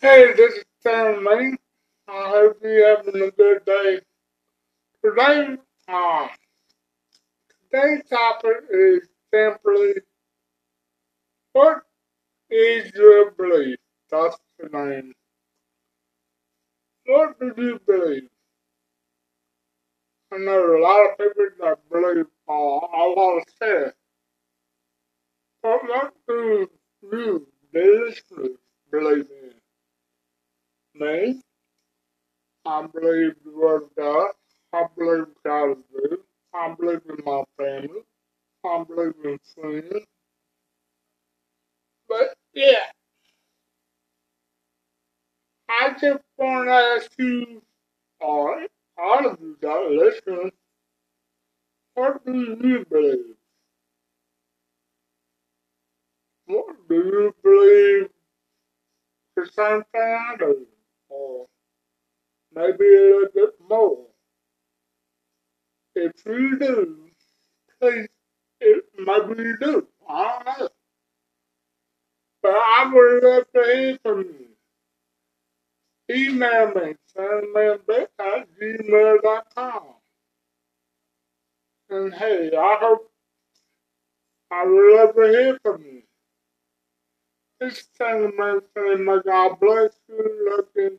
Hey, this is Sam Lane. I hope you're having a good day. Today, uh, today's topic is simply what is your belief? That's the name. What do you believe? I know a lot of people that believe uh, a lot of stuff. But what do you, the believe in? Me, I believe of God. I believe God is good. I believe in my family. I believe in friends. But yeah, I just want to ask you, all, all of you that listen, what do you believe? What do you believe the same thing I do? Maybe a little bit more. If you do, please, it, maybe you do. I don't know. But I would love to hear from you. Email me, sandmanbit at gmail.com. And hey, I hope I would love to hear from you. This Sandman saying, God bless you, love you,